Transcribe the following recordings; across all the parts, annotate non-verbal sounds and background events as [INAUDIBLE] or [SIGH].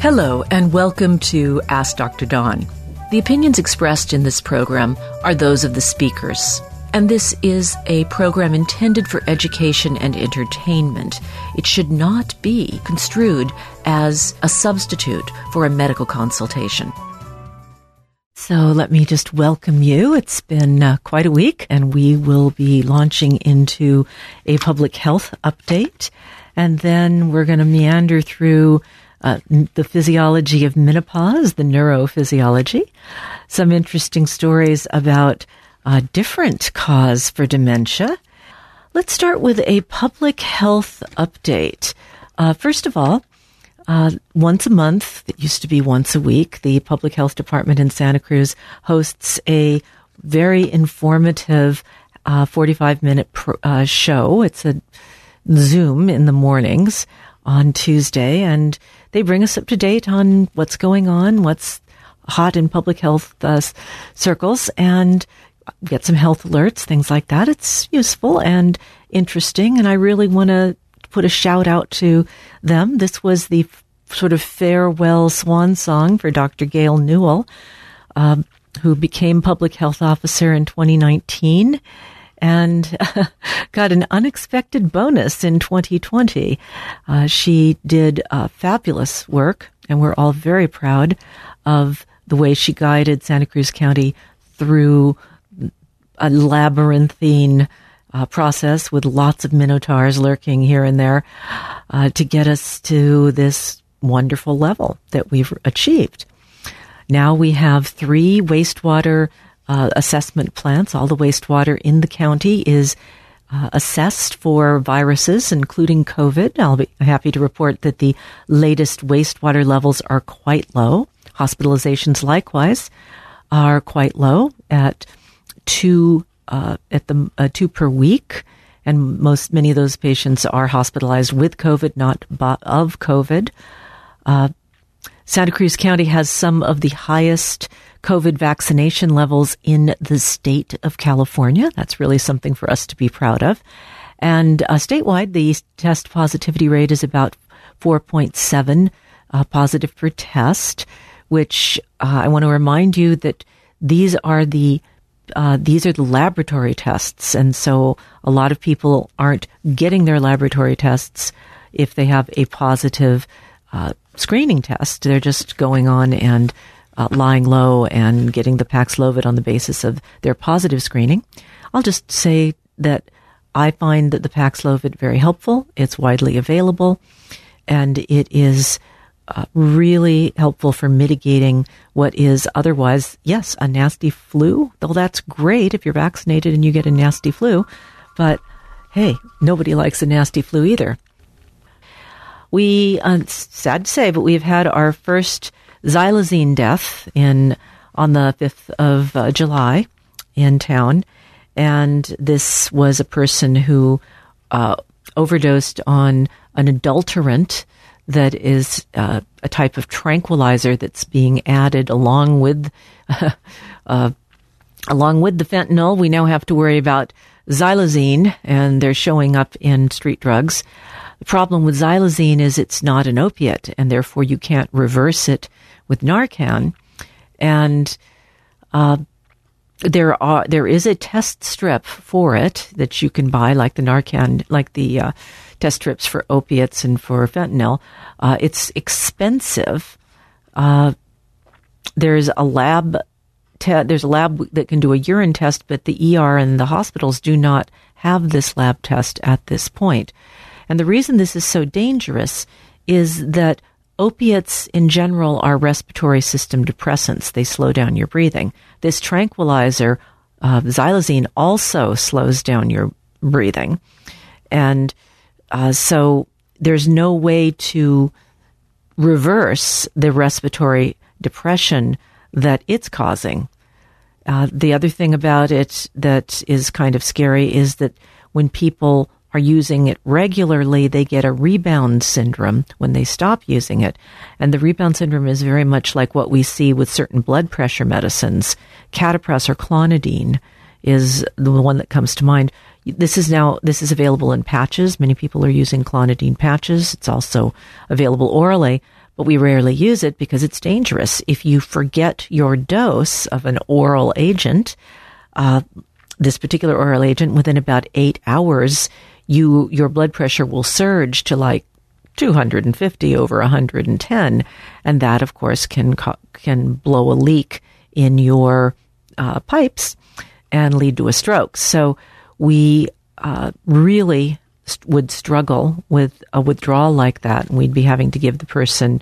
Hello, and welcome to Ask Dr. Dawn. The opinions expressed in this program are those of the speakers, and this is a program intended for education and entertainment. It should not be construed as a substitute for a medical consultation. So let me just welcome you. It's been uh, quite a week, and we will be launching into a public health update. And then we're going to meander through uh, the physiology of menopause, the neurophysiology, some interesting stories about a different cause for dementia. Let's start with a public health update. Uh, first of all, uh, once a month, it used to be once a week, the Public Health Department in Santa Cruz hosts a very informative uh, 45 minute uh, show. It's a Zoom in the mornings on Tuesday, and they bring us up to date on what's going on, what's hot in public health uh, circles, and get some health alerts, things like that. It's useful and interesting, and I really want to put a shout out to them. This was the f- sort of farewell swan song for Dr. Gail Newell, um, who became public health officer in 2019 and [LAUGHS] got an unexpected bonus in 2020. Uh, she did uh, fabulous work, and we're all very proud of the way she guided Santa Cruz County through a labyrinthine uh, process with lots of minotaurs lurking here and there uh, to get us to this wonderful level that we've achieved. Now we have three wastewater uh, assessment plants. All the wastewater in the county is uh, assessed for viruses, including COVID. I'll be happy to report that the latest wastewater levels are quite low. Hospitalizations, likewise, are quite low at two uh, at the uh, two per week, and most many of those patients are hospitalized with COVID, not of COVID. Uh, Santa Cruz County has some of the highest COVID vaccination levels in the state of California. That's really something for us to be proud of. And uh, statewide, the test positivity rate is about 4.7 uh, positive per test, which uh, I want to remind you that these are the uh, these are the laboratory tests, and so a lot of people aren't getting their laboratory tests if they have a positive uh, screening test. They're just going on and uh, lying low and getting the Paxlovid on the basis of their positive screening. I'll just say that I find that the Paxlovid very helpful. It's widely available, and it is uh, really helpful for mitigating what is otherwise, yes, a nasty flu. Though that's great if you're vaccinated and you get a nasty flu, but hey, nobody likes a nasty flu either. We, uh, sad to say, but we've had our first xylazine death in on the 5th of uh, July in town. And this was a person who uh, overdosed on an adulterant that is uh, a type of tranquilizer that's being added along with [LAUGHS] uh, along with the fentanyl. We now have to worry about xylazine, and they're showing up in street drugs. The problem with xylazine is it's not an opiate, and therefore you can't reverse it with Narcan, and uh, there are there is a test strip for it that you can buy, like the Narcan, like the uh, test strips for opiates and for fentanyl. Uh, it's expensive. Uh, there's a lab. Te- there's a lab that can do a urine test, but the ER and the hospitals do not have this lab test at this point. And the reason this is so dangerous is that Opiates in general are respiratory system depressants. They slow down your breathing. This tranquilizer, uh, xylazine, also slows down your breathing. And uh, so there's no way to reverse the respiratory depression that it's causing. Uh, the other thing about it that is kind of scary is that when people are using it regularly, they get a rebound syndrome when they stop using it. And the rebound syndrome is very much like what we see with certain blood pressure medicines. Catapres or clonidine is the one that comes to mind. This is now this is available in patches. Many people are using clonidine patches. It's also available orally. but we rarely use it because it's dangerous. If you forget your dose of an oral agent, uh, this particular oral agent, within about eight hours, you your blood pressure will surge to like 250 over 110, and that, of course, can can blow a leak in your uh, pipes and lead to a stroke. So we uh, really st- would struggle with a withdrawal like that, and we'd be having to give the person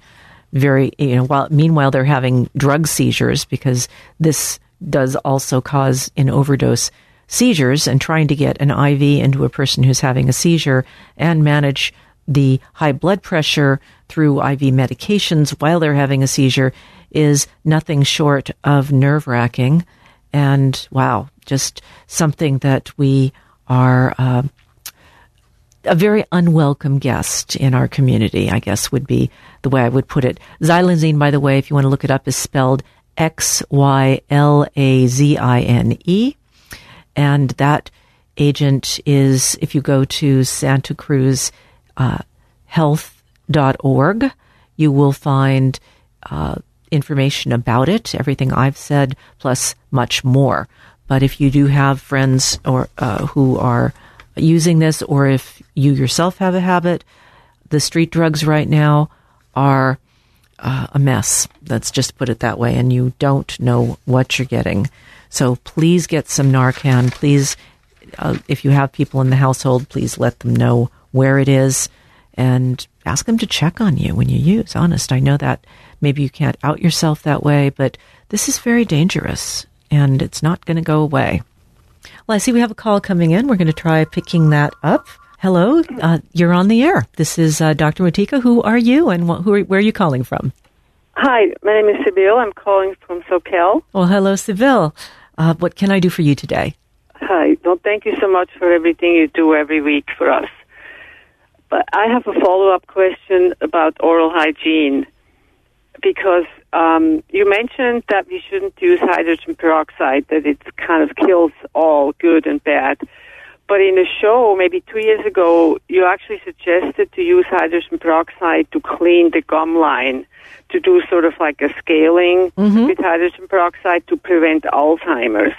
very, you know, while meanwhile they're having drug seizures because this does also cause an overdose seizures and trying to get an IV into a person who's having a seizure and manage the high blood pressure through IV medications while they're having a seizure is nothing short of nerve wracking. And wow, just something that we are uh, a very unwelcome guest in our community, I guess would be the way I would put it. Xylazine, by the way, if you want to look it up, is spelled X Y L A Z I N E. And that agent is, if you go to Santa Cruz uh, health.org, you will find uh, information about it, everything I've said, plus much more. But if you do have friends or uh, who are using this, or if you yourself have a habit, the street drugs right now are uh, a mess. Let's just put it that way. And you don't know what you're getting. So please get some Narcan. Please, uh, if you have people in the household, please let them know where it is and ask them to check on you when you use. Honest, I know that maybe you can't out yourself that way, but this is very dangerous and it's not going to go away. Well, I see we have a call coming in. We're going to try picking that up. Hello, uh, you're on the air. This is uh, Dr. Motyka. Who are you and wh- who are, where are you calling from? Hi, my name is Sibyl. I'm calling from SoCal. Well, hello, Sibyl. Uh, what can I do for you today? Hi. Well, thank you so much for everything you do every week for us. But I have a follow up question about oral hygiene because um, you mentioned that we shouldn't use hydrogen peroxide, that it kind of kills all good and bad. But in a show, maybe two years ago, you actually suggested to use hydrogen peroxide to clean the gum line, to do sort of like a scaling mm-hmm. with hydrogen peroxide to prevent Alzheimer's.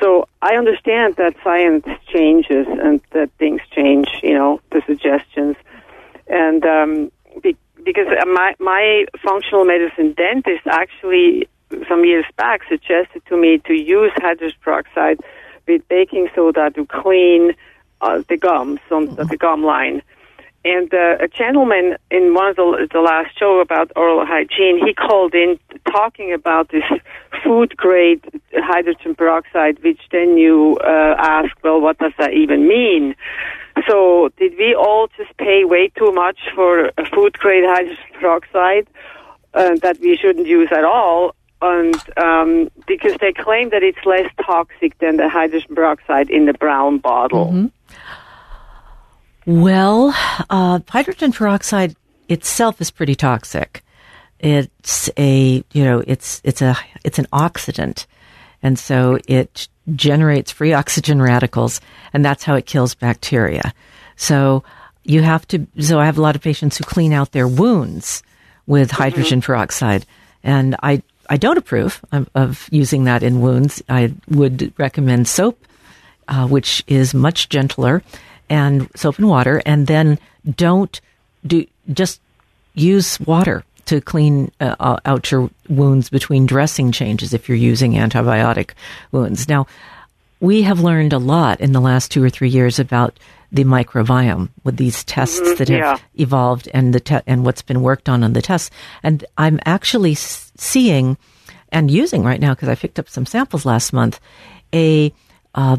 So I understand that science changes and that things change, you know, the suggestions. And um, be- because my, my functional medicine dentist actually some years back suggested to me to use hydrogen peroxide with baking soda to clean uh, the gums on the, the gum line. And uh, a gentleman in one of the, the last show about oral hygiene, he called in talking about this food grade hydrogen peroxide, which then you uh, ask, well, what does that even mean? So did we all just pay way too much for food grade hydrogen peroxide uh, that we shouldn't use at all? and um, because they claim that it's less toxic than the hydrogen peroxide in the brown bottle. Mm-hmm. Well, uh, hydrogen peroxide itself is pretty toxic. It's a you know it's it's a it's an oxidant, and so it generates free oxygen radicals, and that's how it kills bacteria. So you have to. So I have a lot of patients who clean out their wounds with mm-hmm. hydrogen peroxide, and I I don't approve of, of, using that in wounds. I would recommend soap, uh, which is much gentler, and soap and water, and then don't do just use water to clean uh, out your wounds between dressing changes if you're using antibiotic wounds. Now, we have learned a lot in the last two or three years about the microbiome with these tests mm-hmm, that have yeah. evolved and the te- and what's been worked on on the tests. And I'm actually seeing and using right now because I picked up some samples last month a uh,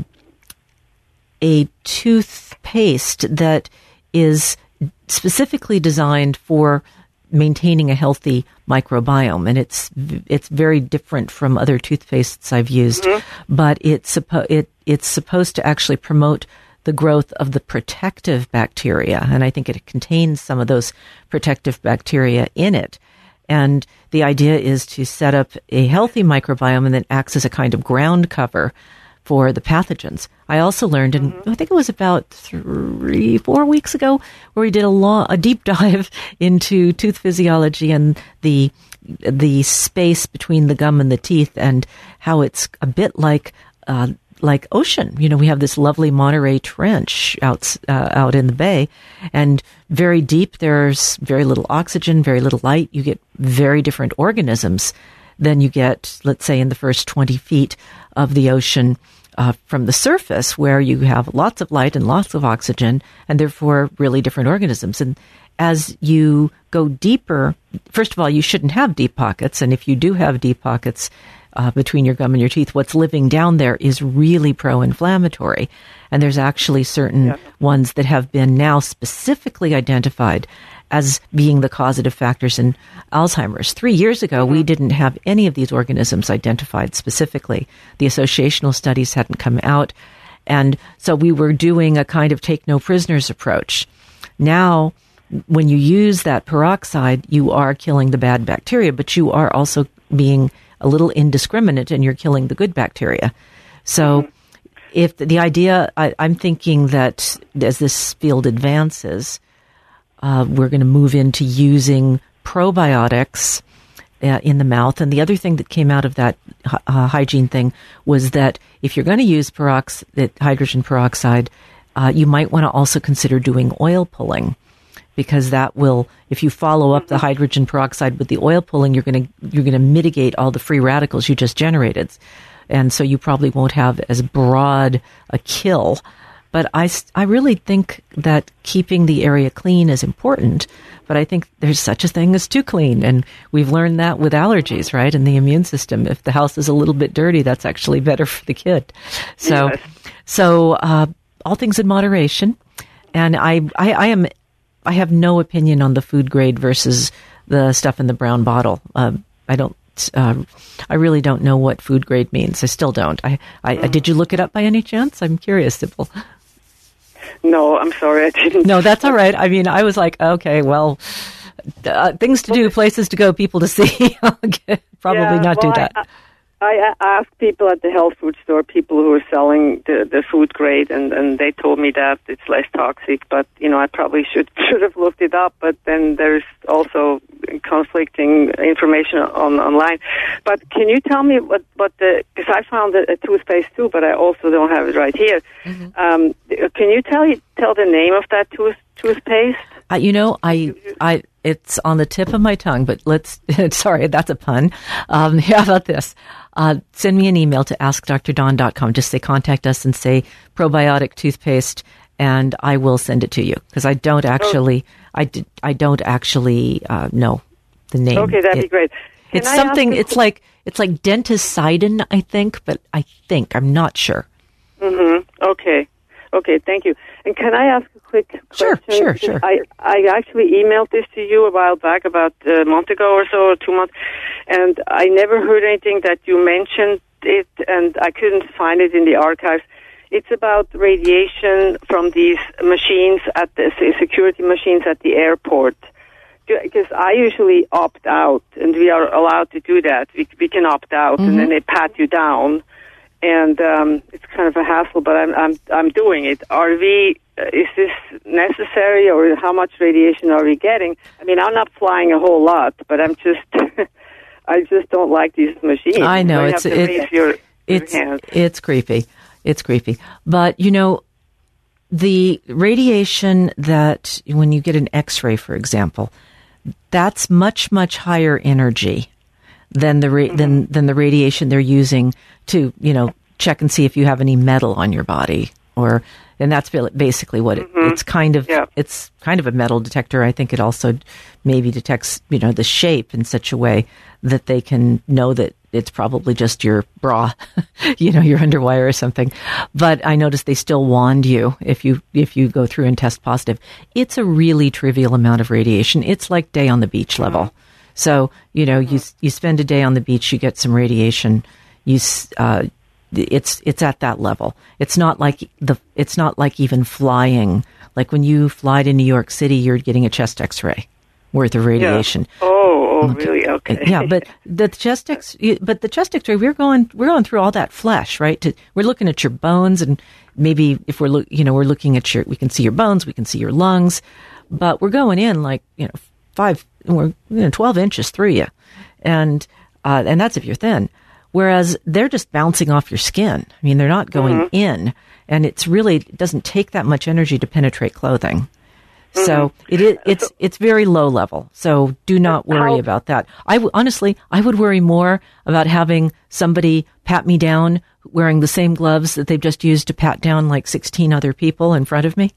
a toothpaste that is specifically designed for maintaining a healthy microbiome and it's it's very different from other toothpastes I've used mm-hmm. but it's suppo- it it's supposed to actually promote the growth of the protective bacteria. And I think it contains some of those protective bacteria in it. And the idea is to set up a healthy microbiome and then acts as a kind of ground cover for the pathogens. I also learned, and mm-hmm. I think it was about three, four weeks ago, where we did a long, a deep [LAUGHS] dive into tooth physiology and the the space between the gum and the teeth, and how it's a bit like. Uh, like ocean, you know, we have this lovely Monterey Trench out uh, out in the bay, and very deep. There's very little oxygen, very little light. You get very different organisms than you get, let's say, in the first 20 feet of the ocean uh, from the surface, where you have lots of light and lots of oxygen, and therefore really different organisms. And as you go deeper, first of all, you shouldn't have deep pockets. And if you do have deep pockets uh, between your gum and your teeth, what's living down there is really pro inflammatory. And there's actually certain ones that have been now specifically identified as being the causative factors in Alzheimer's. Three years ago, mm-hmm. we didn't have any of these organisms identified specifically. The associational studies hadn't come out. And so we were doing a kind of take no prisoners approach. Now, when you use that peroxide, you are killing the bad bacteria, but you are also being a little indiscriminate and you're killing the good bacteria. So, mm-hmm. if the, the idea, I, am thinking that as this field advances, uh, we're going to move into using probiotics uh, in the mouth. And the other thing that came out of that uh, hygiene thing was that if you're going to use perox- hydrogen peroxide, uh, you might want to also consider doing oil pulling because that will if you follow up the hydrogen peroxide with the oil pulling you're going to you're going to mitigate all the free radicals you just generated and so you probably won't have as broad a kill but I, I really think that keeping the area clean is important. But I think there's such a thing as too clean. And we've learned that with allergies, right? And the immune system. If the house is a little bit dirty, that's actually better for the kid. So, yes. so, uh, all things in moderation. And I, I, I am, I have no opinion on the food grade versus the stuff in the brown bottle. Um, I don't uh, I really don't know what food grade means. I still don't. I, I mm. did you look it up by any chance? I'm curious, Sybil. No, I'm sorry, I didn't. No, that's all right. I mean, I was like, okay, well, uh, things to do, places to go, people to see. [LAUGHS] Probably yeah, not well, do that. I, I asked people at the health food store, people who are selling the, the food grade, and, and they told me that it's less toxic. But you know, I probably should [LAUGHS] should have looked it up. But then there's also conflicting information on online. But can you tell me what what the? Because I found a, a toothpaste too, but I also don't have it right here. Mm-hmm. Um, can you tell you tell the name of that tooth toothpaste? Uh, you know, I I it's on the tip of my tongue, but let's. [LAUGHS] sorry, that's a pun. Um, [LAUGHS] how about this? Uh, send me an email to askdrdawn.com. Just say contact us and say probiotic toothpaste, and I will send it to you because I don't actually. I did, I don't actually uh, know the name. Okay, that'd it, be great. Can it's I something. It's like it's like denticidin, I think, but I think I'm not sure. Mm-hmm. Okay. Okay. Thank you. And can I ask a quick question? Sure, sure, sure. I, I actually emailed this to you a while back, about a month ago or so, or two months, and I never heard anything that you mentioned it, and I couldn't find it in the archives. It's about radiation from these machines at the security machines at the airport. Because I usually opt out, and we are allowed to do that. We, we can opt out, mm-hmm. and then they pat you down and um, it's kind of a hassle, but I'm I'm I'm doing it. Are we? Uh, is this necessary, or how much radiation are we getting? I mean, I'm not flying a whole lot, but I'm just [LAUGHS] I just don't like these machines. I know it's it, your, it's your it's creepy. It's creepy, but you know. The radiation that when you get an X-ray, for example, that's much much higher energy than the ra- mm-hmm. than than the radiation they're using to you know check and see if you have any metal on your body or and that's basically what it, mm-hmm. it's kind of yeah. it's kind of a metal detector i think it also maybe detects you know the shape in such a way that they can know that it's probably just your bra [LAUGHS] you know your underwire or something but i noticed they still wand you if you if you go through and test positive it's a really trivial amount of radiation it's like day on the beach level mm-hmm. So you know, you you spend a day on the beach, you get some radiation. You uh, it's it's at that level. It's not like the it's not like even flying. Like when you fly to New York City, you're getting a chest X-ray, worth of radiation. Yeah. Oh, oh, really? Okay. yeah, but [LAUGHS] the chest X, but the chest X-ray, we're going, we're going through all that flesh, right? To, we're looking at your bones, and maybe if we're, look, you know, we're looking at your, we can see your bones, we can see your lungs, but we're going in like, you know, five, we're you know, twelve inches through you, and uh, and that's if you're thin. Whereas they're just bouncing off your skin. I mean, they're not going mm-hmm. in, and it's really it doesn't take that much energy to penetrate clothing. So mm-hmm. it is, it's, it's very low level. So do not worry about that. I w- honestly, I would worry more about having somebody pat me down wearing the same gloves that they've just used to pat down like 16 other people in front of me.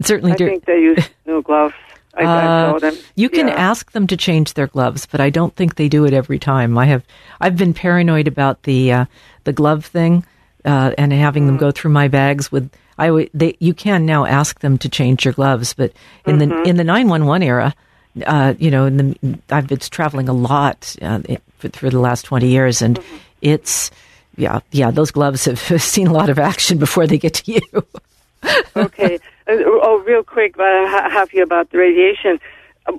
Certainly, do. I do- think they use new gloves. I, uh, them. You can yeah. ask them to change their gloves, but I don't think they do it every time. I have, I've been paranoid about the uh, the glove thing uh, and having mm. them go through my bags with I they, you can now ask them to change your gloves, but in mm-hmm. the in the nine one one era, uh, you know, the, I've been traveling a lot uh, for, for, the last twenty years, and mm-hmm. it's yeah, yeah, those gloves have [LAUGHS] seen a lot of action before they get to you. [LAUGHS] okay. Uh, real quick, but I have you about the radiation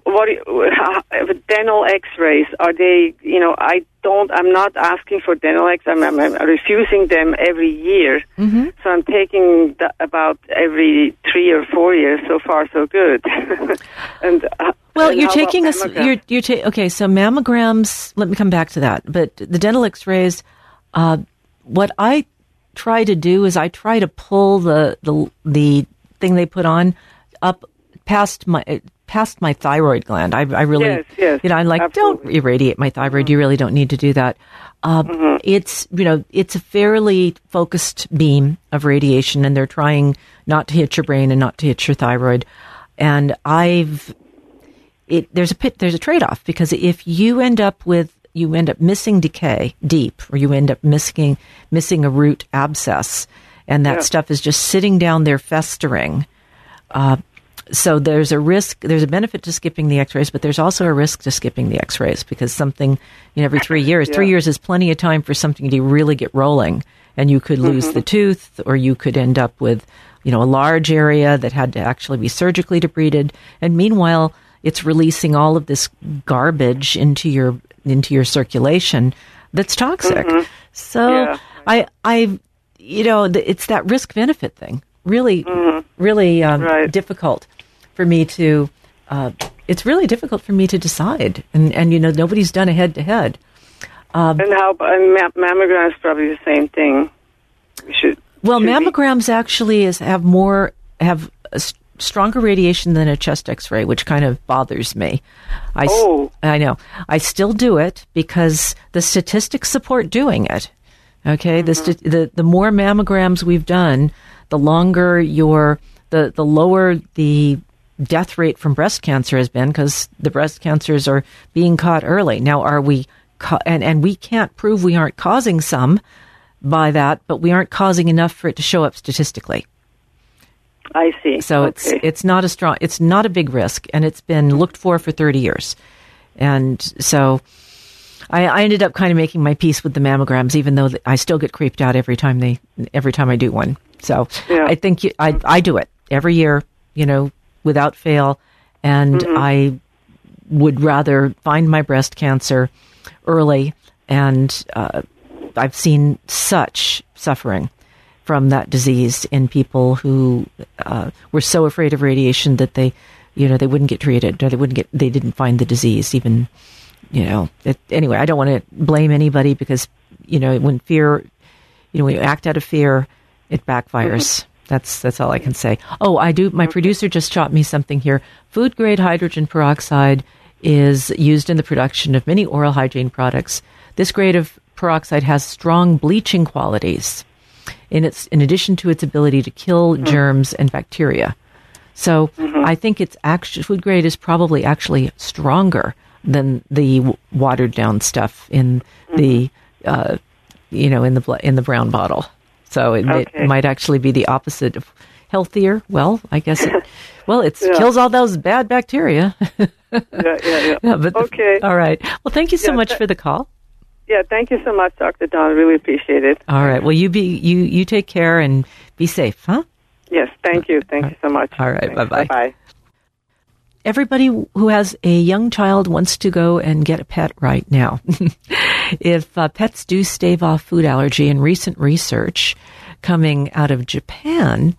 what you, dental X-rays are they? You know, I don't. I'm not asking for dental X. I'm, I'm, I'm refusing them every year. Mm-hmm. So I'm taking the, about every three or four years. So far, so good. [LAUGHS] and uh, well, and you're taking us. you're you're ta- okay. So mammograms. Let me come back to that. But the dental X-rays. Uh, what I try to do is I try to pull the the the thing they put on up past my past my thyroid gland. I, I really, yes, yes, you know, I'm like, absolutely. don't irradiate my thyroid. You really don't need to do that. Uh, mm-hmm. It's, you know, it's a fairly focused beam of radiation, and they're trying not to hit your brain and not to hit your thyroid. And I've, it, there's a pit, there's a trade off because if you end up with, you end up missing decay deep, or you end up missing missing a root abscess, and that yeah. stuff is just sitting down there festering. Uh, so there's a risk, there's a benefit to skipping the x-rays, but there's also a risk to skipping the x-rays because something, you know, every three [LAUGHS] years, yeah. three years is plenty of time for something to really get rolling and you could lose mm-hmm. the tooth or you could end up with, you know, a large area that had to actually be surgically debrided. And meanwhile, it's releasing all of this garbage into your, into your circulation that's toxic. Mm-hmm. So yeah. I, I, you know, it's that risk benefit thing. Really, mm-hmm. really um, right. difficult for me to. Uh, it's really difficult for me to decide, and and you know nobody's done a head to head. and how and mammogram is probably the same thing. We should. Well, should mammograms be. actually is have more have stronger radiation than a chest X-ray, which kind of bothers me. I oh. I know. I still do it because the statistics support doing it. Okay, mm-hmm. the, the the more mammograms we've done, the longer your the the lower the death rate from breast cancer has been because the breast cancers are being caught early. Now, are we, ca- and, and we can't prove we aren't causing some by that, but we aren't causing enough for it to show up statistically. I see. So okay. it's it's not a strong, it's not a big risk, and it's been looked for for thirty years, and so I, I ended up kind of making my peace with the mammograms, even though I still get creeped out every time they every time I do one. So yeah. I think you, I I do it every year. You know, without fail. And mm-hmm. I would rather find my breast cancer early. And uh, I've seen such suffering from that disease in people who uh, were so afraid of radiation that they, you know, they wouldn't get treated or they wouldn't get, they didn't find the disease even, you know. It, anyway, I don't want to blame anybody because, you know, when fear, you know, when you act out of fear, it backfires. Mm-hmm. That's that's all I can say. Oh, I do. My producer just shot me something here. Food grade hydrogen peroxide is used in the production of many oral hygiene products. This grade of peroxide has strong bleaching qualities in its in addition to its ability to kill mm-hmm. germs and bacteria. So mm-hmm. I think it's actually food grade is probably actually stronger than the watered down stuff in mm-hmm. the uh, you know in the in the brown bottle. So it, okay. it might actually be the opposite of healthier. Well, I guess it, [LAUGHS] well, it yeah. kills all those bad bacteria. [LAUGHS] yeah, yeah, yeah. [LAUGHS] yeah okay. The, all right. Well, thank you so yeah, much th- for the call. Yeah, thank you so much, Dr. Dawn. Really appreciate it. All right. Well, you be you you take care and be safe, huh? Yes, thank you. Thank you so much. All right. Bye bye. Bye. Everybody who has a young child wants to go and get a pet right now. [LAUGHS] if uh, pets do stave off food allergy, in recent research coming out of Japan,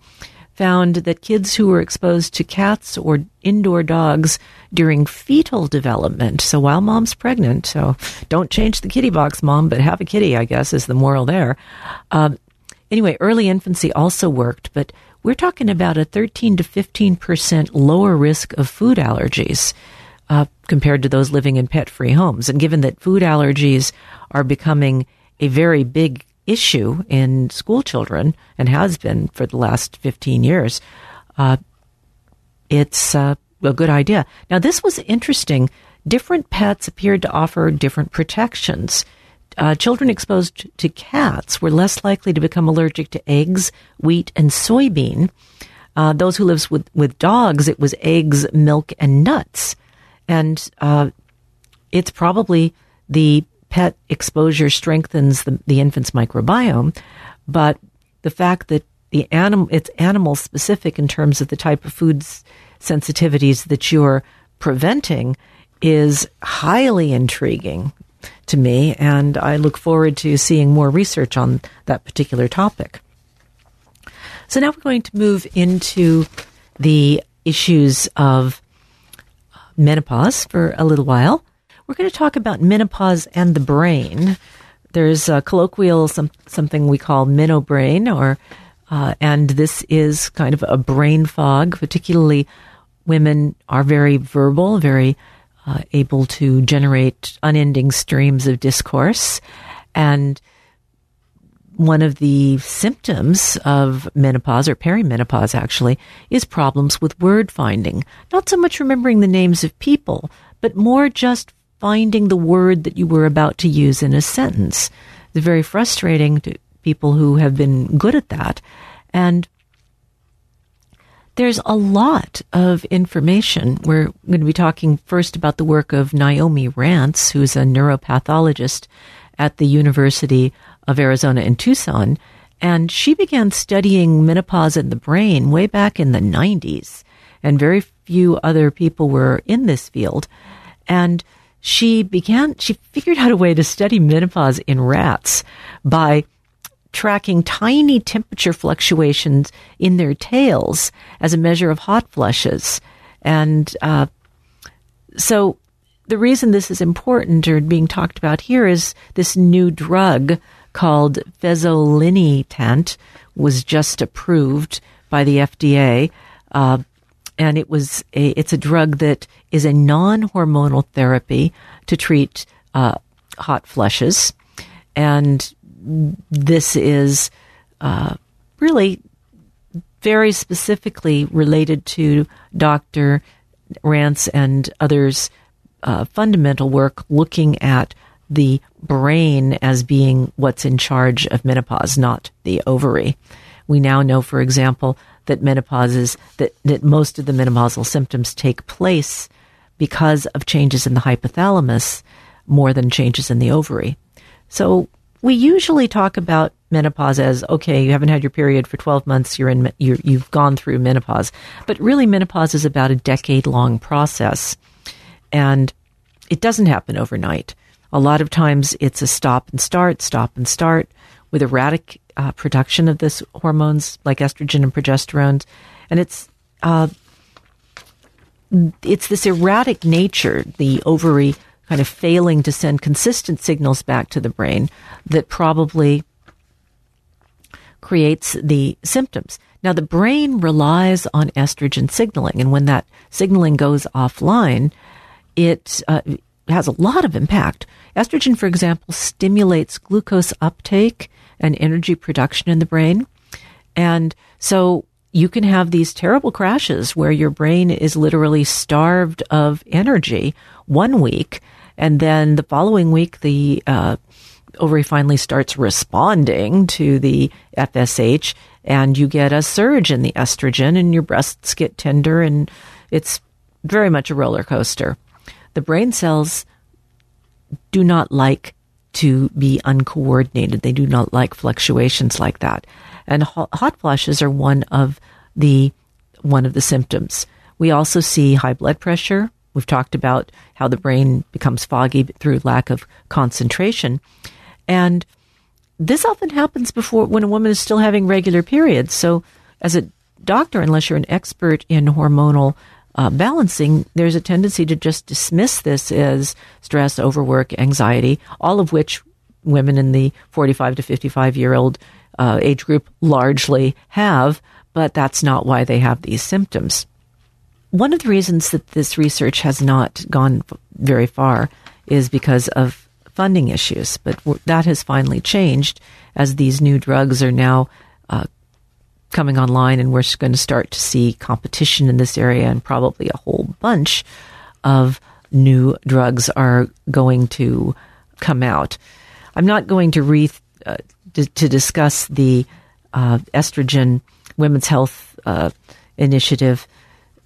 found that kids who were exposed to cats or indoor dogs during fetal development, so while mom's pregnant, so don't change the kitty box, mom, but have a kitty, I guess, is the moral there. Um, anyway, early infancy also worked, but we're talking about a 13 to 15% lower risk of food allergies. Uh, compared to those living in pet free homes. And given that food allergies are becoming a very big issue in school children and has been for the last 15 years, uh, it's uh, a good idea. Now, this was interesting. Different pets appeared to offer different protections. Uh, children exposed to cats were less likely to become allergic to eggs, wheat, and soybean. Uh, those who lives with, with dogs, it was eggs, milk, and nuts. And uh, it's probably the pet exposure strengthens the, the infant's microbiome, but the fact that the animal it's animal specific in terms of the type of foods sensitivities that you're preventing is highly intriguing to me, and I look forward to seeing more research on that particular topic. So now we're going to move into the issues of menopause for a little while. We're going to talk about menopause and the brain. There's a colloquial some, something we call menobrain, or uh, and this is kind of a brain fog. Particularly, women are very verbal, very uh, able to generate unending streams of discourse, and one of the symptoms of menopause or perimenopause actually is problems with word finding. Not so much remembering the names of people, but more just finding the word that you were about to use in a sentence. It's very frustrating to people who have been good at that. And there's a lot of information. We're going to be talking first about the work of Naomi Rance, who's a neuropathologist at the University of Arizona in Tucson. And she began studying menopause in the brain way back in the 90s. And very few other people were in this field. And she began, she figured out a way to study menopause in rats by tracking tiny temperature fluctuations in their tails as a measure of hot flushes. And uh, so the reason this is important or being talked about here is this new drug called fezolinetant was just approved by the FDA. Uh, and it was a, it's a drug that is a non-hormonal therapy to treat uh, hot flushes, and this is uh, really very specifically related to Dr. Rance and others' uh, fundamental work looking at the brain as being what's in charge of menopause, not the ovary. We now know, for example, that menopause is that, that most of the menopausal symptoms take place because of changes in the hypothalamus more than changes in the ovary. So we usually talk about menopause as okay, you haven't had your period for 12 months, you're in you you've gone through menopause. But really menopause is about a decade long process and it doesn't happen overnight. A lot of times it's a stop and start, stop and start with erratic uh, production of this hormones like estrogen and progesterone, and it's uh, it's this erratic nature, the ovary kind of failing to send consistent signals back to the brain that probably creates the symptoms. Now, the brain relies on estrogen signaling, and when that signaling goes offline, it uh, has a lot of impact. Estrogen, for example, stimulates glucose uptake and energy production in the brain. And so you can have these terrible crashes where your brain is literally starved of energy one week, and then the following week, the uh, ovary finally starts responding to the FSH, and you get a surge in the estrogen, and your breasts get tender, and it's very much a roller coaster. The brain cells do not like to be uncoordinated. They do not like fluctuations like that. And hot flushes are one of the one of the symptoms. We also see high blood pressure. We've talked about how the brain becomes foggy through lack of concentration. And this often happens before when a woman is still having regular periods. So, as a doctor, unless you're an expert in hormonal uh, balancing, there's a tendency to just dismiss this as stress, overwork, anxiety, all of which women in the 45 to 55 year old uh, age group largely have, but that's not why they have these symptoms. One of the reasons that this research has not gone very far is because of funding issues, but that has finally changed as these new drugs are now uh, coming online, and we're going to start to see competition in this area, and probably a whole bunch of new drugs are going to come out. I'm not going to re uh, to, discuss the uh, estrogen women's health uh, initiative,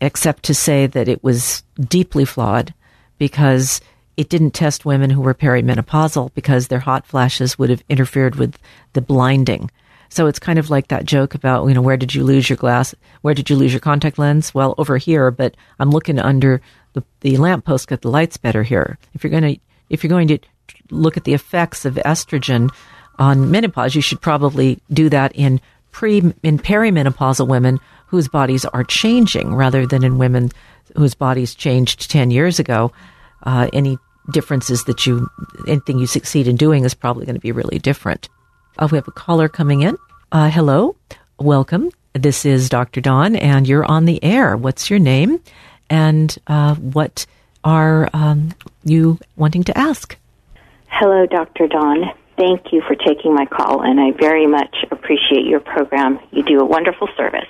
except to say that it was deeply flawed because it didn't test women who were perimenopausal because their hot flashes would have interfered with the blinding. So it's kind of like that joke about, you know, where did you lose your glass? Where did you lose your contact lens? Well, over here, but I'm looking under the, the lamppost because the light's better here. If you're going to, if you're going to look at the effects of estrogen on menopause, you should probably do that in pre, in perimenopausal women whose bodies are changing rather than in women whose bodies changed 10 years ago. Uh, any differences that you, anything you succeed in doing is probably going to be really different. Uh, we have a caller coming in. Uh, hello, welcome. This is Dr. Dawn, and you're on the air. What's your name, and uh, what are um, you wanting to ask? Hello, Dr. Dawn. Thank you for taking my call, and I very much appreciate your program. You do a wonderful service.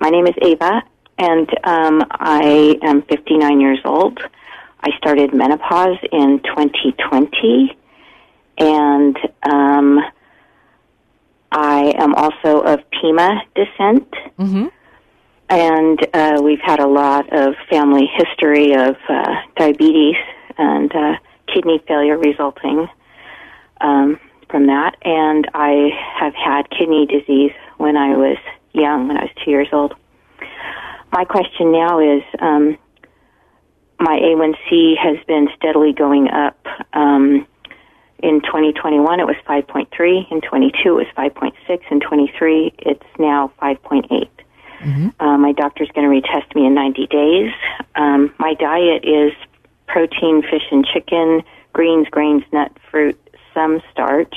My name is Ava, and um, I am 59 years old. I started menopause in 2020, and um, I am also of Pima descent. Mm-hmm. And uh, we've had a lot of family history of uh, diabetes and uh, kidney failure resulting um, from that. And I have had kidney disease when I was young, when I was two years old. My question now is um, my A1C has been steadily going up. Um, in 2021, it was 5.3. In 22, it was 5.6. In 23, it's now 5.8. Mm-hmm. Uh, my doctor's going to retest me in 90 days. Um, my diet is protein, fish and chicken, greens, grains, nut, fruit, some starch.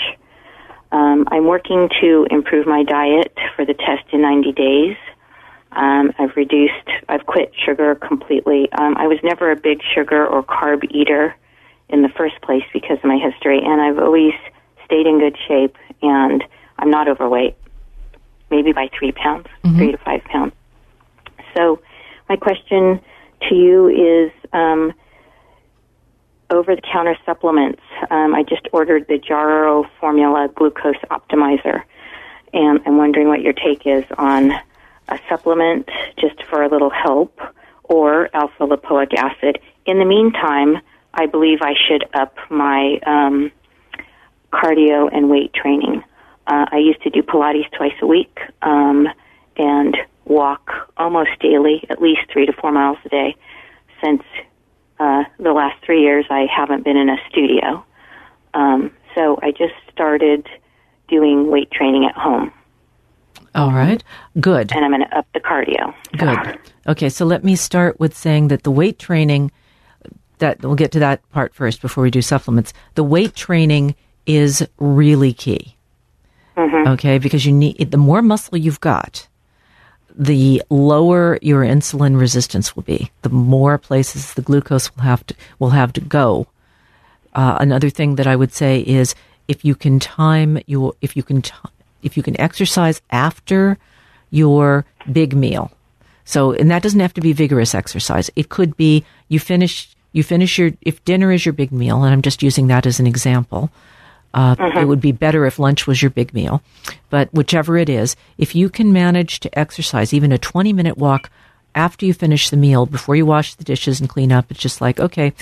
Um, I'm working to improve my diet for the test in 90 days. Um, I've reduced, I've quit sugar completely. Um, I was never a big sugar or carb eater in the first place because of my history, and I've always stayed in good shape, and I'm not overweight, maybe by three pounds, mm-hmm. three to five pounds. So, my question to you is um, over the counter supplements. Um, I just ordered the Jarrow Formula Glucose Optimizer, and I'm wondering what your take is on a supplement just for a little help or alpha lipoic acid. In the meantime, I believe I should up my um, cardio and weight training. Uh, I used to do Pilates twice a week um, and walk almost daily, at least three to four miles a day. Since uh, the last three years, I haven't been in a studio. Um, so I just started doing weight training at home. All right, good. And I'm going to up the cardio. Good. Okay, so let me start with saying that the weight training that we'll get to that part first before we do supplements. The weight training is really key. Mm-hmm. Okay, because you need the more muscle you've got, the lower your insulin resistance will be. The more places the glucose will have to will have to go. Uh, another thing that I would say is if you can time your if you can t- if you can exercise after your big meal. So, and that doesn't have to be vigorous exercise. It could be you finish you finish your, if dinner is your big meal, and I'm just using that as an example, uh, uh-huh. it would be better if lunch was your big meal. But whichever it is, if you can manage to exercise even a 20 minute walk after you finish the meal, before you wash the dishes and clean up, it's just like, okay,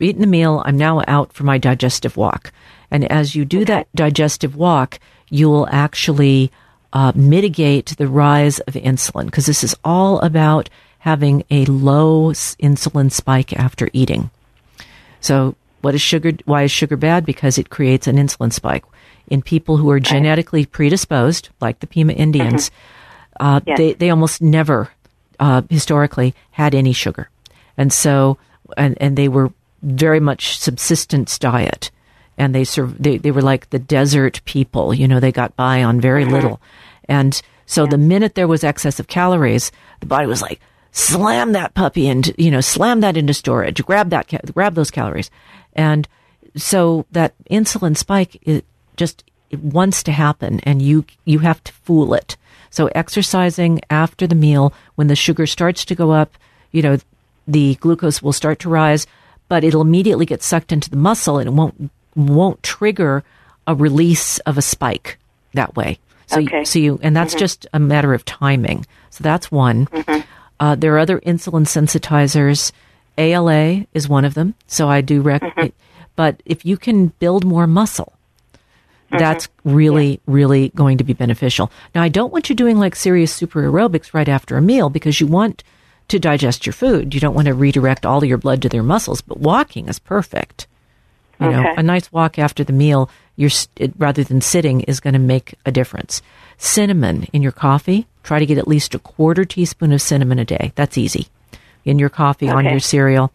eaten the meal, I'm now out for my digestive walk. And as you do that digestive walk, you will actually uh, mitigate the rise of insulin because this is all about having a low insulin spike after eating. So, what is sugar? Why is sugar bad? Because it creates an insulin spike in people who are genetically predisposed, like the Pima Indians. Mm-hmm. Uh, yes. They they almost never uh, historically had any sugar, and so and and they were very much subsistence diet, and they they they were like the desert people. You know, they got by on very mm-hmm. little, and so yeah. the minute there was excess of calories, the body was like, slam that puppy and you know slam that into storage grab that grab those calories and so that insulin spike it just it wants to happen and you you have to fool it so exercising after the meal when the sugar starts to go up you know the glucose will start to rise but it'll immediately get sucked into the muscle and it won't won't trigger a release of a spike that way so okay. you, so you and that's mm-hmm. just a matter of timing so that's one mm-hmm. Uh, there are other insulin sensitizers. ALA is one of them, so I do recommend. Mm-hmm. But if you can build more muscle, mm-hmm. that's really, yeah. really going to be beneficial. Now, I don't want you doing like serious super aerobics right after a meal because you want to digest your food. You don't want to redirect all of your blood to their muscles, but walking is perfect. You okay. know, a nice walk after the meal, you're rather than sitting, is going to make a difference. Cinnamon in your coffee. Try to get at least a quarter teaspoon of cinnamon a day. That's easy. In your coffee, okay. on your cereal.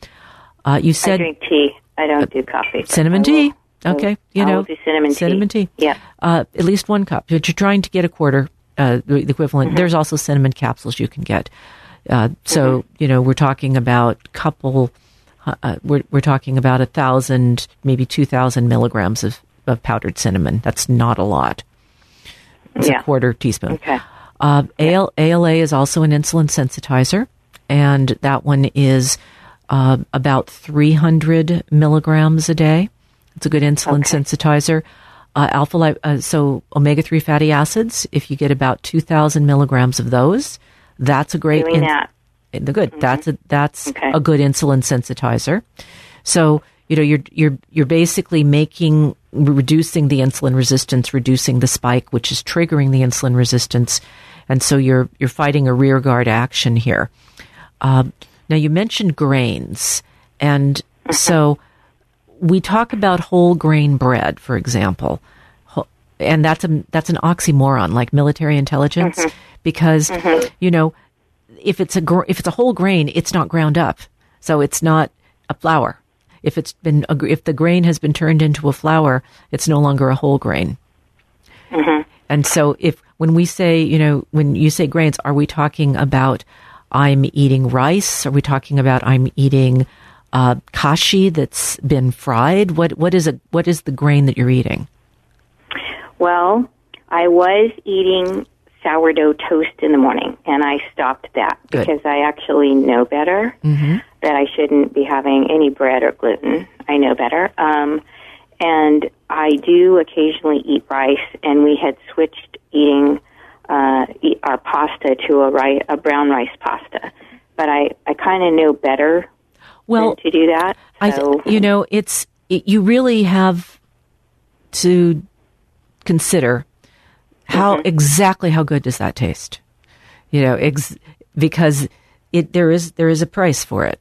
Uh, you said I drink tea. I don't do coffee. Cinnamon tea. okay, you I know cinnamon, cinnamon tea. tea. Yeah. Uh, at least one cup. But you're trying to get a quarter, uh, the equivalent. Mm-hmm. There's also cinnamon capsules you can get. Uh, so mm-hmm. you know we're talking about couple. Uh, uh, we're we're talking about a thousand, maybe two thousand milligrams of, of powdered cinnamon. That's not a lot. It's yeah. a quarter teaspoon. Okay. Uh, AL, ALA is also an insulin sensitizer, and that one is uh, about 300 milligrams a day. It's a good insulin okay. sensitizer. Uh, alpha, uh, so omega three fatty acids. If you get about 2,000 milligrams of those, that's a great. Doing in- that. The good. Mm-hmm. That's a that's okay. a good insulin sensitizer. So you know you're you're you're basically making reducing the insulin resistance, reducing the spike, which is triggering the insulin resistance, and so you're you're fighting a rear guard action here. Uh, now you mentioned grains, and so we talk about whole grain bread, for example, and that's a that's an oxymoron, like military intelligence, mm-hmm. because mm-hmm. you know if it's a gr- if it's a whole grain, it's not ground up, so it's not a flour if it's been if the grain has been turned into a flour, it's no longer a whole grain. Mm-hmm. And so, if when we say, you know, when you say grains, are we talking about I'm eating rice? Are we talking about I'm eating uh, kashi that's been fried? What what is it? What is the grain that you're eating? Well, I was eating sourdough toast in the morning, and I stopped that Good. because I actually know better. Mm-hmm that I shouldn't be having any bread or gluten. I know better. Um, and I do occasionally eat rice, and we had switched eating uh, eat our pasta to a, rice, a brown rice pasta. But I, I kind of know better well, to do that. So. I, you know, it's it, you really have to consider how mm-hmm. exactly how good does that taste. You know, ex- because it there is there is a price for it.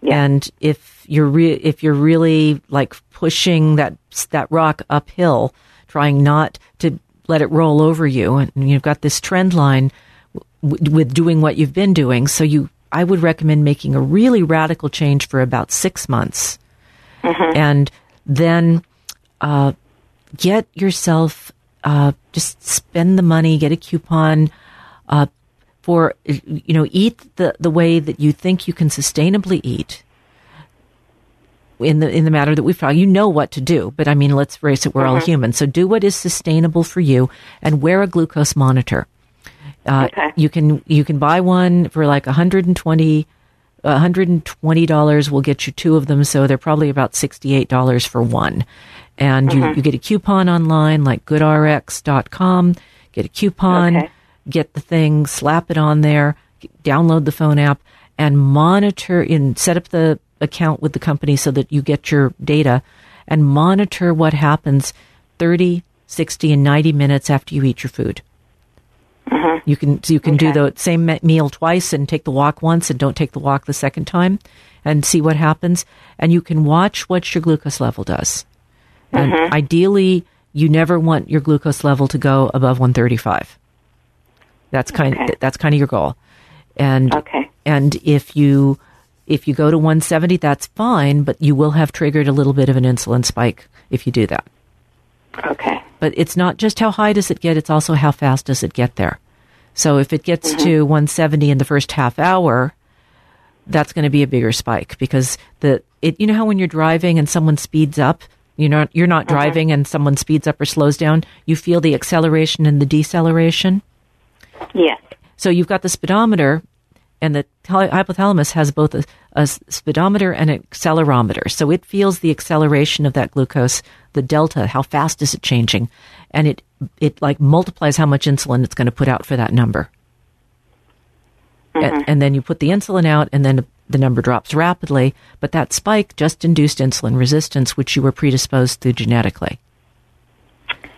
Yeah. And if you're re- if you're really like pushing that that rock uphill, trying not to let it roll over you, and you've got this trend line w- with doing what you've been doing, so you I would recommend making a really radical change for about six months, mm-hmm. and then uh, get yourself uh, just spend the money, get a coupon. Uh, for you know eat the the way that you think you can sustainably eat in the in the matter that we've talked you know what to do but i mean let's face it we're mm-hmm. all human so do what is sustainable for you and wear a glucose monitor uh, okay. you can you can buy one for like 120 $120 will get you two of them so they're probably about $68 for one and mm-hmm. you, you get a coupon online like goodrx.com get a coupon okay get the thing, slap it on there, download the phone app, and monitor and set up the account with the company so that you get your data and monitor what happens 30, 60, and 90 minutes after you eat your food. Uh-huh. You can so you can okay. do the same meal twice and take the walk once and don't take the walk the second time and see what happens. And you can watch what your glucose level does. And mm-hmm. ideally, you never want your glucose level to go above 135. That's kind okay. of, that's kind of your goal. And okay. and if you if you go to 170, that's fine, but you will have triggered a little bit of an insulin spike if you do that. Okay. But it's not just how high does it get, it's also how fast does it get there. So if it gets mm-hmm. to 170 in the first half hour, that's going to be a bigger spike because the it you know how when you're driving and someone speeds up, you're not you're not mm-hmm. driving and someone speeds up or slows down, you feel the acceleration and the deceleration? Yes. So you've got the speedometer and the hypothalamus has both a, a, speedometer and an accelerometer. So it feels the acceleration of that glucose, the delta, how fast is it changing, and it it like multiplies how much insulin it's going to put out for that number. Mm-hmm. And, and then you put the insulin out, and then the number drops rapidly. But that spike just induced insulin resistance, which you were predisposed to genetically.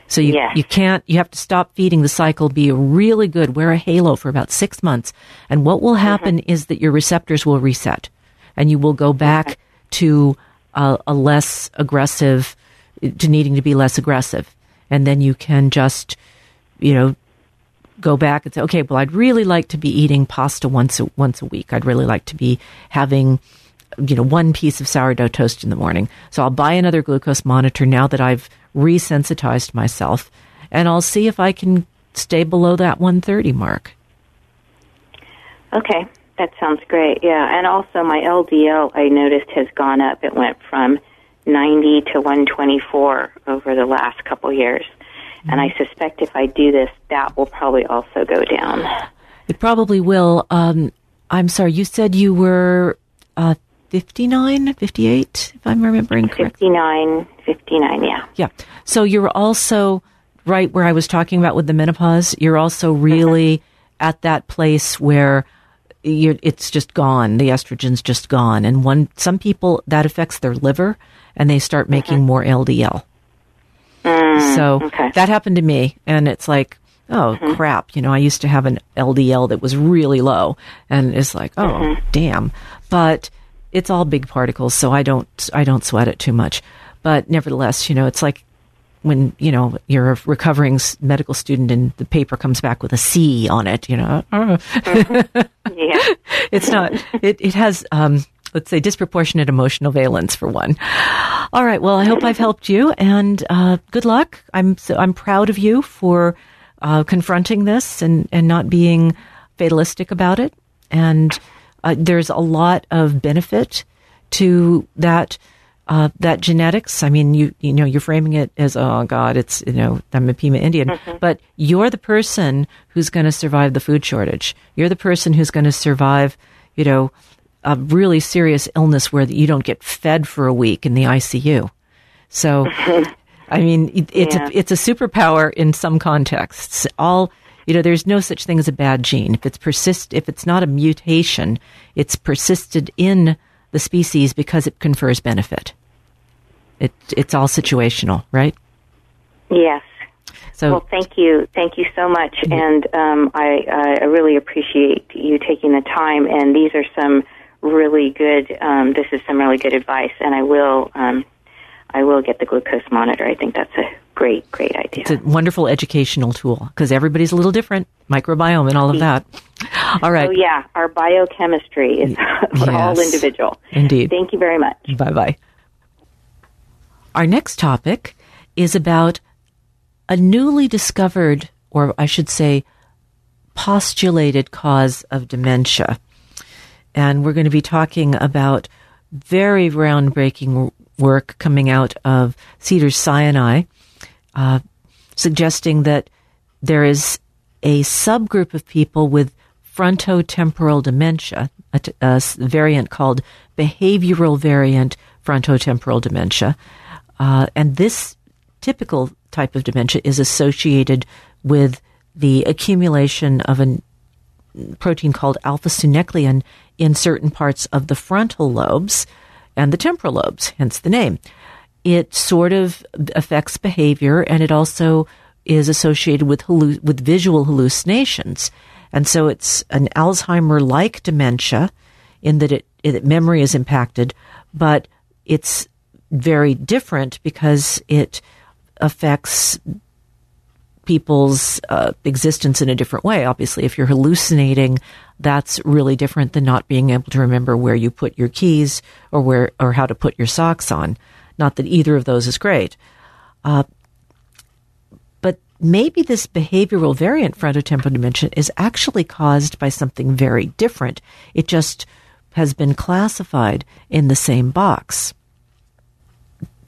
So you, yes. you can't, you have to stop feeding the cycle, be really good, wear a halo for about six months. And what will happen mm-hmm. is that your receptors will reset and you will go back okay. to a, a less aggressive, to needing to be less aggressive. And then you can just, you know, go back and say, okay, well, I'd really like to be eating pasta once a, once a week. I'd really like to be having, you know, one piece of sourdough toast in the morning. So I'll buy another glucose monitor now that I've resensitized myself, and I'll see if I can stay below that 130 mark. Okay, that sounds great. Yeah, and also my LDL I noticed has gone up. It went from 90 to 124 over the last couple years. Mm-hmm. And I suspect if I do this, that will probably also go down. It probably will. Um, I'm sorry, you said you were uh, 59, 58, if I'm remembering correctly. 59, 59, yeah. Yeah. So you're also right where I was talking about with the menopause. You're also really mm-hmm. at that place where it's just gone. The estrogen's just gone. And one, some people that affects their liver and they start making mm-hmm. more LDL. Mm, so okay. that happened to me. And it's like, oh mm-hmm. crap. You know, I used to have an LDL that was really low and it's like, oh, mm-hmm. damn. But it's all big particles, so I don't I don't sweat it too much. But nevertheless, you know, it's like when you know you're a recovering medical student and the paper comes back with a C on it. You know, mm-hmm. [LAUGHS] yeah, it's not. It it has. Um, let's say disproportionate emotional valence for one. All right. Well, I hope I've helped you, and uh, good luck. I'm so, I'm proud of you for uh, confronting this and and not being fatalistic about it. And uh, there's a lot of benefit to that uh, that genetics. I mean, you you know, you're framing it as oh God, it's you know, I'm a Pima Indian, mm-hmm. but you're the person who's going to survive the food shortage. You're the person who's going to survive, you know, a really serious illness where you don't get fed for a week in the ICU. So, [LAUGHS] I mean, it, it's yeah. a, it's a superpower in some contexts. All you know, there's no such thing as a bad gene. If it's persist, if it's not a mutation, it's persisted in the species because it confers benefit. It, it's all situational, right? Yes. So, well, thank you, thank you so much, mm-hmm. and um, I, I really appreciate you taking the time. And these are some really good. Um, this is some really good advice, and I will, um, I will get the glucose monitor. I think that's a great, great idea. It's a wonderful educational tool because everybody's a little different, microbiome and all of that. All right. Oh, yeah. Our biochemistry is [LAUGHS] yes, all individual. Indeed. Thank you very much. Bye bye. Our next topic is about a newly discovered, or I should say, postulated cause of dementia. And we're going to be talking about very groundbreaking work coming out of Cedars Sinai uh, suggesting that there is a subgroup of people with frontotemporal dementia, a, a variant called behavioral variant frontotemporal dementia. Uh, and this typical type of dementia is associated with the accumulation of a protein called alpha synuclein in certain parts of the frontal lobes and the temporal lobes, hence the name. It sort of affects behavior and it also is associated with hallu- with visual hallucinations, and so it's an Alzheimer-like dementia in that it, it memory is impacted, but it's very different because it affects people's uh, existence in a different way. Obviously, if you're hallucinating, that's really different than not being able to remember where you put your keys or where or how to put your socks on. Not that either of those is great. Uh, but maybe this behavioral variant frontotemporal dementia is actually caused by something very different. It just has been classified in the same box.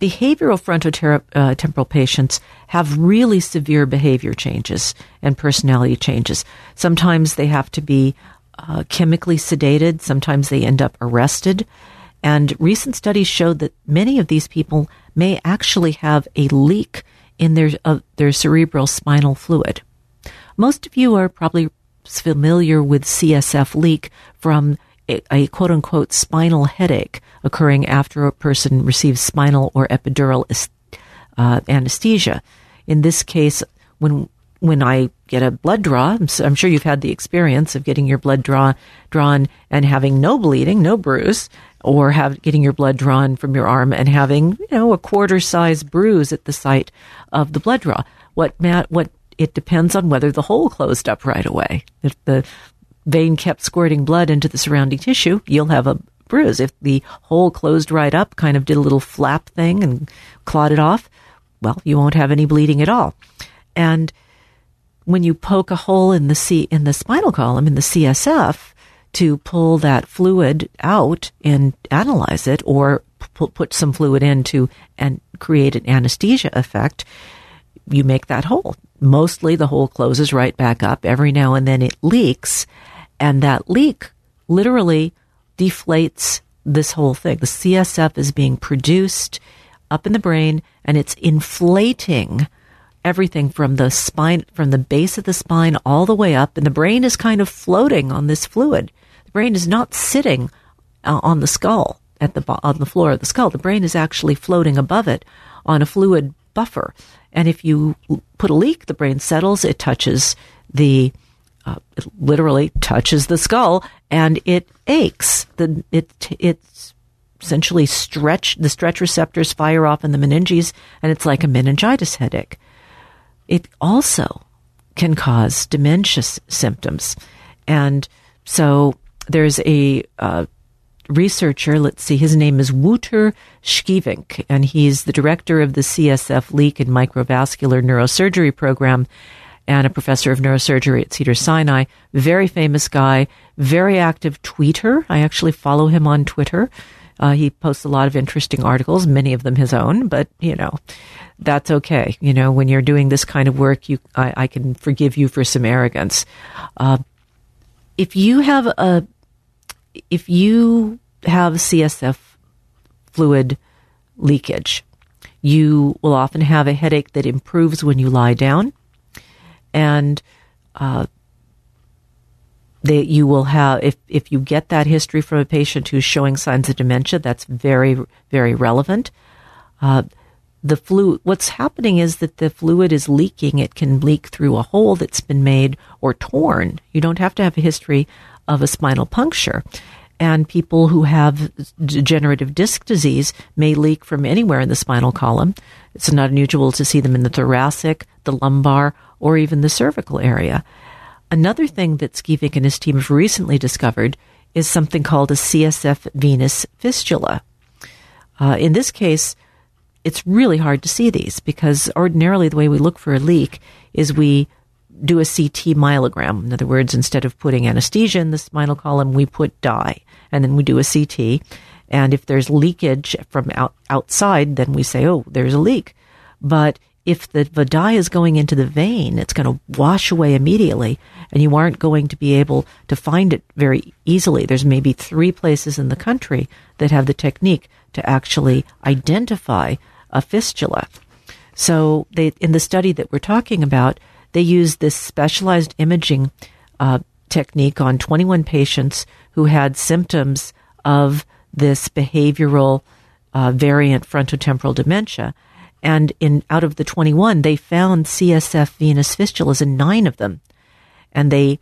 Behavioral frontotemporal uh, patients have really severe behavior changes and personality changes. Sometimes they have to be uh, chemically sedated, sometimes they end up arrested. And recent studies showed that many of these people may actually have a leak in their uh, their cerebral spinal fluid. Most of you are probably familiar with CSF leak from a, quote unquote spinal headache occurring after a person receives spinal or epidural uh, anesthesia. In this case, when when I get a blood draw, I'm, I'm, sure you've had the experience of getting your blood draw drawn and having no bleeding, no bruise, or have getting your blood drawn from your arm and having you know a quarter size bruise at the site of the blood draw. What Matt, what it depends on whether the hole closed up right away. If the vein kept squirting blood into the surrounding tissue, you'll have a bruise. If the hole closed right up, kind of did a little flap thing and clotted off, well, you won't have any bleeding at all. And when you poke a hole in the C, in the spinal column in the CSF to pull that fluid out and analyze it, or p- put some fluid in to and create an anesthesia effect, you make that hole. Mostly the hole closes right back up. Every now and then it leaks, and that leak literally deflates this whole thing. The CSF is being produced up in the brain and it's inflating everything from the spine, from the base of the spine all the way up, and the brain is kind of floating on this fluid. The brain is not sitting uh, on the skull at the on the floor of the skull. The brain is actually floating above it on a fluid buffer. And if you put a leak, the brain settles. It touches the uh, it literally touches the skull, and it aches. The it it's essentially stretch the stretch receptors fire off in the meninges, and it's like a meningitis headache it also can cause dementia symptoms. And so there's a uh, researcher, let's see, his name is Wouter Schievinck, and he's the director of the CSF Leak and Microvascular Neurosurgery Program and a professor of neurosurgery at Cedar Sinai. Very famous guy, very active tweeter. I actually follow him on Twitter. Uh, he posts a lot of interesting articles, many of them his own, but you know, that's okay. You know, when you're doing this kind of work, you, I, I can forgive you for some arrogance. Uh, if you have a, if you have CSF fluid leakage, you will often have a headache that improves when you lie down, and uh, that you will have if if you get that history from a patient who's showing signs of dementia that's very very relevant. Uh, the fluid what's happening is that the fluid is leaking. It can leak through a hole that's been made or torn. You don't have to have a history of a spinal puncture and people who have degenerative disc disease may leak from anywhere in the spinal column it's not unusual to see them in the thoracic the lumbar or even the cervical area Another thing that Schievinck and his team have recently discovered is something called a CSF venous fistula. Uh, in this case, it's really hard to see these because ordinarily the way we look for a leak is we do a CT myelogram. In other words, instead of putting anesthesia in the spinal column, we put dye and then we do a CT. And if there's leakage from out, outside, then we say, oh, there's a leak. But if the, the dye is going into the vein, it's going to wash away immediately, and you aren't going to be able to find it very easily. There's maybe three places in the country that have the technique to actually identify a fistula. So, they, in the study that we're talking about, they used this specialized imaging uh, technique on 21 patients who had symptoms of this behavioral uh, variant frontotemporal dementia And in out of the 21, they found CSF venous fistulas in nine of them. And they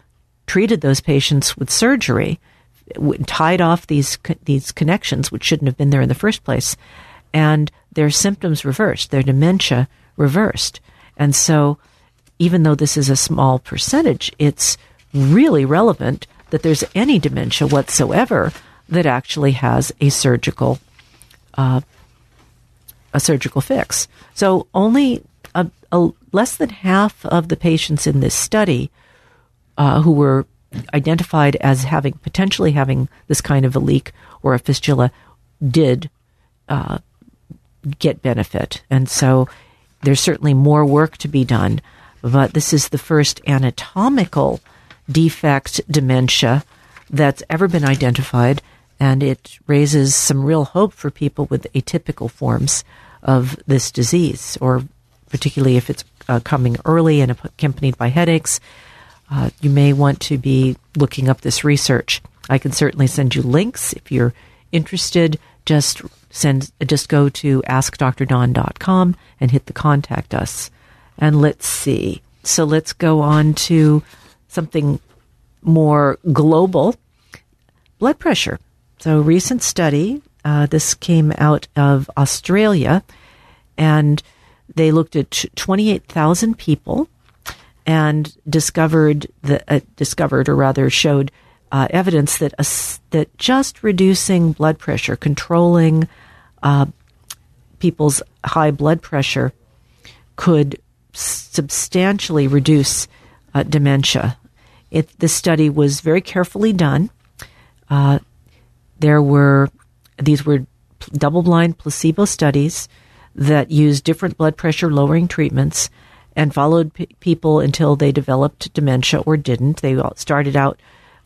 treated those patients with surgery, tied off these, these connections, which shouldn't have been there in the first place. And their symptoms reversed, their dementia reversed. And so, even though this is a small percentage, it's really relevant that there's any dementia whatsoever that actually has a surgical uh, a surgical fix. So only a, a, less than half of the patients in this study uh, who were identified as having potentially having this kind of a leak or a fistula did uh, get benefit, and so there's certainly more work to be done. But this is the first anatomical defect dementia that's ever been identified, and it raises some real hope for people with atypical forms of this disease, or particularly if it's uh, coming early and accompanied by headaches. Uh, you may want to be looking up this research. I can certainly send you links if you're interested. Just send, just go to askdrdawn.com and hit the contact us. And let's see. So let's go on to something more global blood pressure. So, a recent study, uh, this came out of Australia, and they looked at 28,000 people and discovered the uh, discovered, or rather, showed uh, evidence that that just reducing blood pressure, controlling uh, people's high blood pressure, could substantially reduce uh, dementia. It, this study was very carefully done. Uh, there were these were double blind placebo studies that used different blood pressure lowering treatments and followed p- people until they developed dementia or didn't. They started out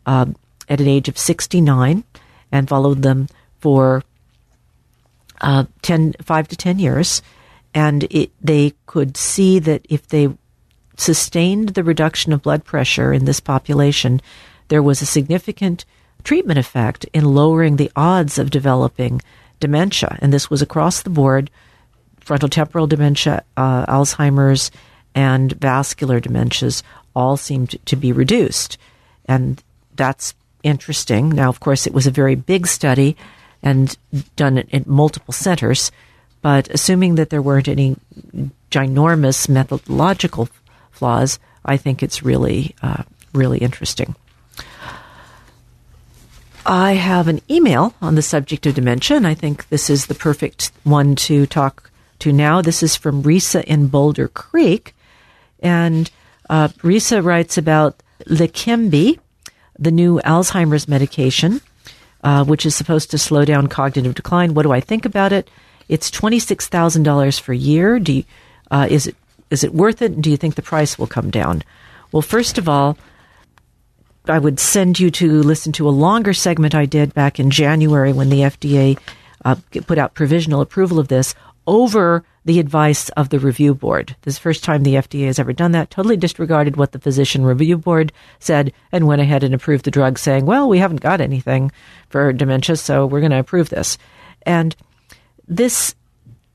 um, at an age of 69 and followed them for uh, 10, 5 to 10 years. And it, they could see that if they sustained the reduction of blood pressure in this population, there was a significant treatment effect in lowering the odds of developing dementia. And this was across the board frontal temporal dementia, uh, Alzheimer's, and vascular dementias all seemed to be reduced. And that's interesting. Now, of course, it was a very big study and done at multiple centers, but assuming that there weren't any ginormous methodological flaws, I think it's really, uh, really interesting. I have an email on the subject of dementia, and I think this is the perfect one to talk to now. This is from Risa in Boulder Creek. And uh, Risa writes about Leqembi, the new Alzheimer's medication, uh, which is supposed to slow down cognitive decline. What do I think about it? It's $26,000 for a year. Do you, uh, is, it, is it worth it? Do you think the price will come down? Well, first of all, I would send you to listen to a longer segment I did back in January when the FDA uh, put out provisional approval of this over the advice of the review board. This is the first time the FDA has ever done that, totally disregarded what the physician review board said and went ahead and approved the drug, saying, well, we haven't got anything for dementia, so we're going to approve this. And this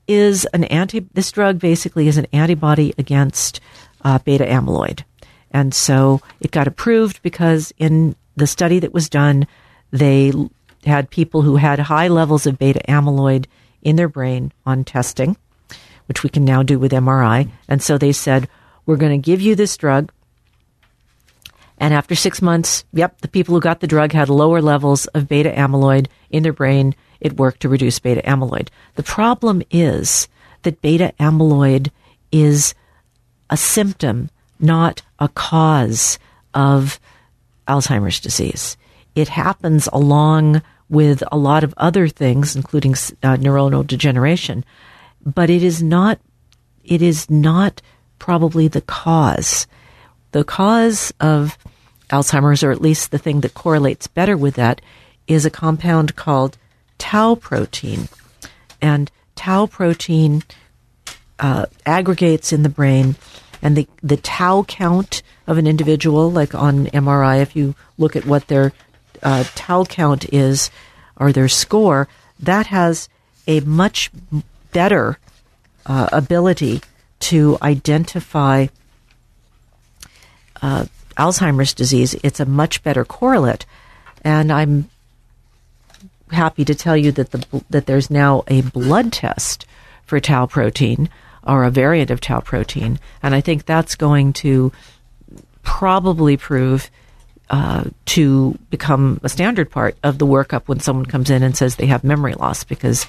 is an anti, this drug basically is an antibody against uh, beta amyloid. And so it got approved because in the study that was done, they had people who had high levels of beta amyloid in their brain on testing, which we can now do with MRI. And so they said, we're going to give you this drug. And after six months, yep, the people who got the drug had lower levels of beta amyloid in their brain. It worked to reduce beta amyloid. The problem is that beta amyloid is a symptom not a cause of Alzheimer's disease. It happens along with a lot of other things, including uh, neuronal degeneration, but it is not. It is not probably the cause. The cause of Alzheimer's, or at least the thing that correlates better with that, is a compound called tau protein, and tau protein uh, aggregates in the brain and the, the tau count of an individual, like on MRI, if you look at what their uh, tau count is or their score, that has a much better uh, ability to identify uh, Alzheimer's disease, it's a much better correlate. And I'm happy to tell you that the that there's now a blood test for tau protein or a variant of tau protein, and I think that's going to probably prove uh, to become a standard part of the workup when someone comes in and says they have memory loss, because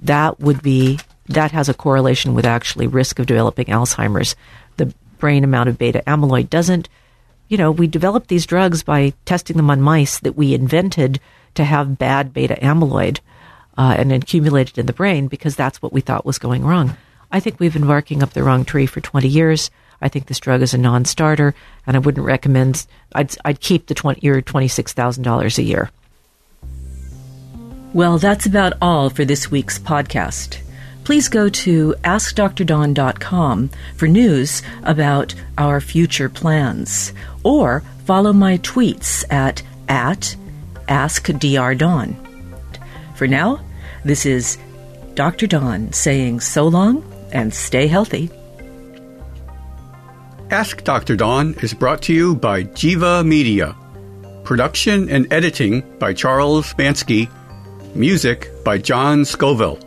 that would be that has a correlation with actually risk of developing Alzheimer's. The brain amount of beta amyloid doesn't. You know, we developed these drugs by testing them on mice that we invented to have bad beta amyloid uh, and accumulated in the brain because that's what we thought was going wrong. I think we've been barking up the wrong tree for 20 years. I think this drug is a non-starter, and I wouldn't recommend. I'd, I'd keep the 20, your twenty-six thousand dollars a year. Well, that's about all for this week's podcast. Please go to AskDrDawn.com for news about our future plans, or follow my tweets at at Ask Dr. Dawn. For now, this is Dr. Dawn saying so long and stay healthy. Ask Dr. Dawn is brought to you by Jiva Media. Production and editing by Charles Bansky. Music by John Scoville.